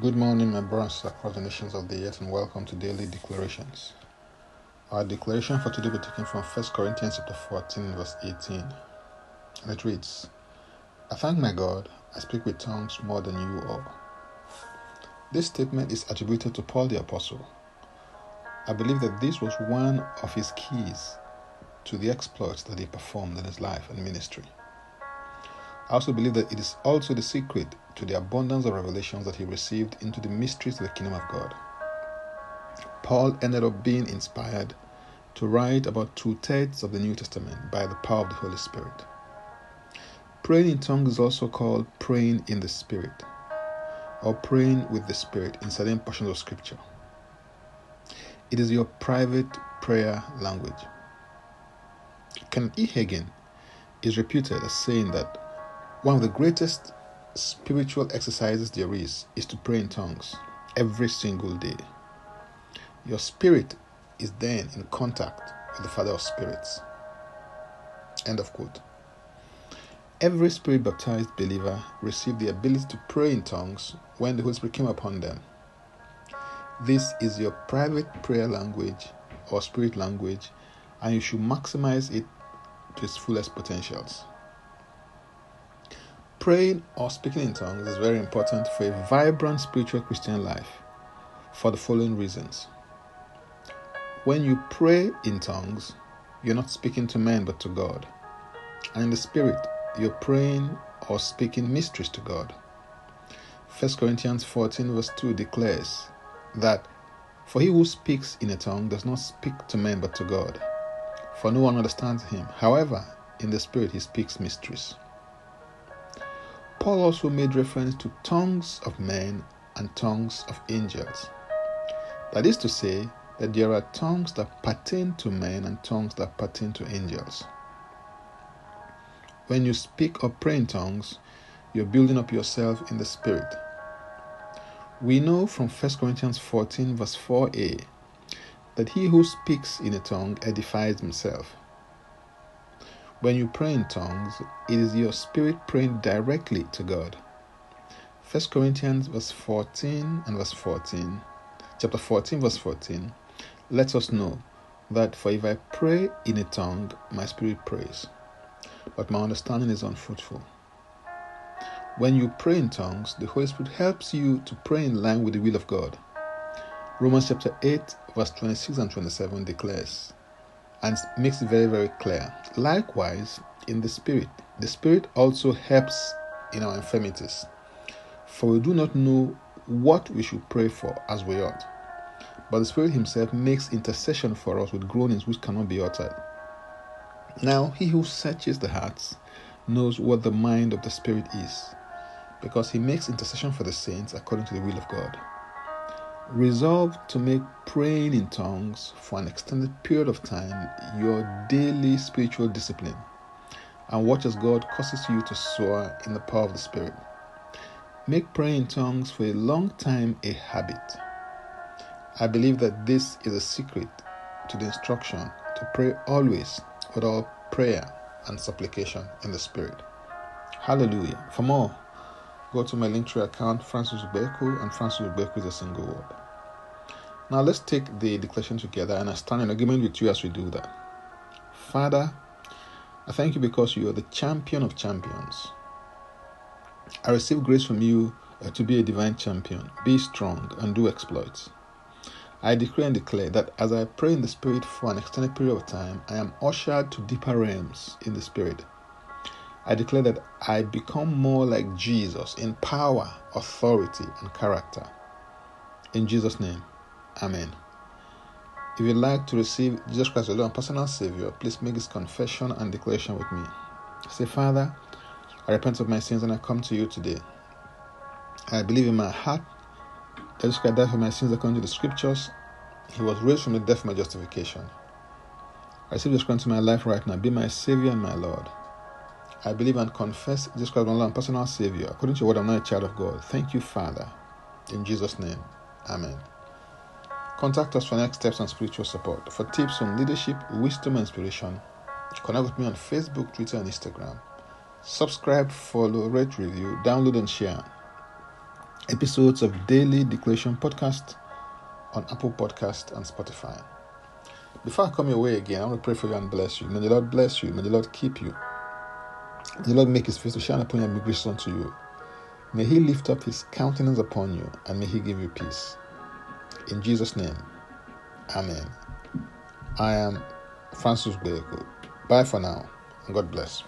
Good morning, my brothers across the nations of the earth, and welcome to Daily Declarations. Our declaration for today will be taken from 1 Corinthians chapter 14, verse 18. And it reads, I thank my God, I speak with tongues more than you all. This statement is attributed to Paul the Apostle. I believe that this was one of his keys to the exploits that he performed in his life and ministry. I also believe that it is also the secret to the abundance of revelations that he received into the mysteries of the kingdom of God. Paul ended up being inspired to write about two thirds of the New Testament by the power of the Holy Spirit. Praying in tongues is also called praying in the Spirit or praying with the Spirit in certain portions of Scripture. It is your private prayer language. Ken E. Hagin is reputed as saying that one of the greatest spiritual exercises there is is to pray in tongues every single day. Your spirit is then in contact with the Father of spirits. End of quote. Every spirit baptized believer received the ability to pray in tongues when the Holy Spirit came upon them. This is your private prayer language or spirit language, and you should maximize it to its fullest potentials. Praying or speaking in tongues is very important for a vibrant spiritual Christian life for the following reasons. When you pray in tongues, you're not speaking to men but to God. And in the Spirit, you're praying or speaking mysteries to God. 1 Corinthians 14, verse 2 declares that for he who speaks in a tongue does not speak to men but to God, for no one understands him. However, in the Spirit, he speaks mysteries. Paul also made reference to tongues of men and tongues of angels. That is to say, that there are tongues that pertain to men and tongues that pertain to angels. When you speak or pray in tongues, you're building up yourself in the Spirit. We know from 1 Corinthians 14, verse 4a, that he who speaks in a tongue edifies himself. When you pray in tongues, it is your spirit praying directly to God. 1 Corinthians verse 14 and verse 14, chapter 14, verse 14, lets us know that for if I pray in a tongue, my spirit prays, but my understanding is unfruitful. When you pray in tongues, the Holy Spirit helps you to pray in line with the will of God. Romans chapter 8, verse 26 and 27 declares, and makes it very, very clear. Likewise, in the Spirit, the Spirit also helps in our infirmities. For we do not know what we should pray for as we ought. But the Spirit Himself makes intercession for us with groanings which cannot be uttered. Now, He who searches the hearts knows what the mind of the Spirit is, because He makes intercession for the saints according to the will of God. Resolve to make praying in tongues for an extended period of time your daily spiritual discipline and watch as God causes you to soar in the power of the Spirit. Make praying in tongues for a long time a habit. I believe that this is a secret to the instruction to pray always with all prayer and supplication in the Spirit. Hallelujah. For more, go to my Linktree account, Francis Ubeku, and Francis Ubeku is a single word. Now let's take the declaration together and I stand in agreement with you as we do that. Father, I thank you because you are the champion of champions. I receive grace from you uh, to be a divine champion. Be strong and do exploits. I decree and declare that as I pray in the Spirit for an extended period of time, I am ushered to deeper realms in the Spirit. I declare that I become more like Jesus in power, authority, and character. In Jesus' name, Amen. If you'd like to receive Jesus Christ as your personal Savior, please make this confession and declaration with me. Say, Father, I repent of my sins and I come to you today. I believe in my heart that Jesus Christ died for my sins according to the scriptures. He was raised from the death for my justification. I receive Jesus Christ into my life right now. Be my Savior and my Lord. I believe and confess Jesus Christ my Lord and personal Savior. According to your word, I'm not a child of God. Thank you, Father. In Jesus' name, Amen. Contact us for next steps and spiritual support. For tips on leadership, wisdom, and inspiration, connect with me on Facebook, Twitter, and Instagram. Subscribe, follow, rate, review, download, and share. episodes of Daily Declaration Podcast on Apple Podcast and Spotify. Before I come your way again, I want to pray for you and bless you. May the Lord bless you. May the Lord keep you. The Lord make his face to shine upon you and be gracious unto you. May he lift up his countenance upon you and may he give you peace. In Jesus' name, Amen. I am Francis Ubeku. Bye for now and God bless.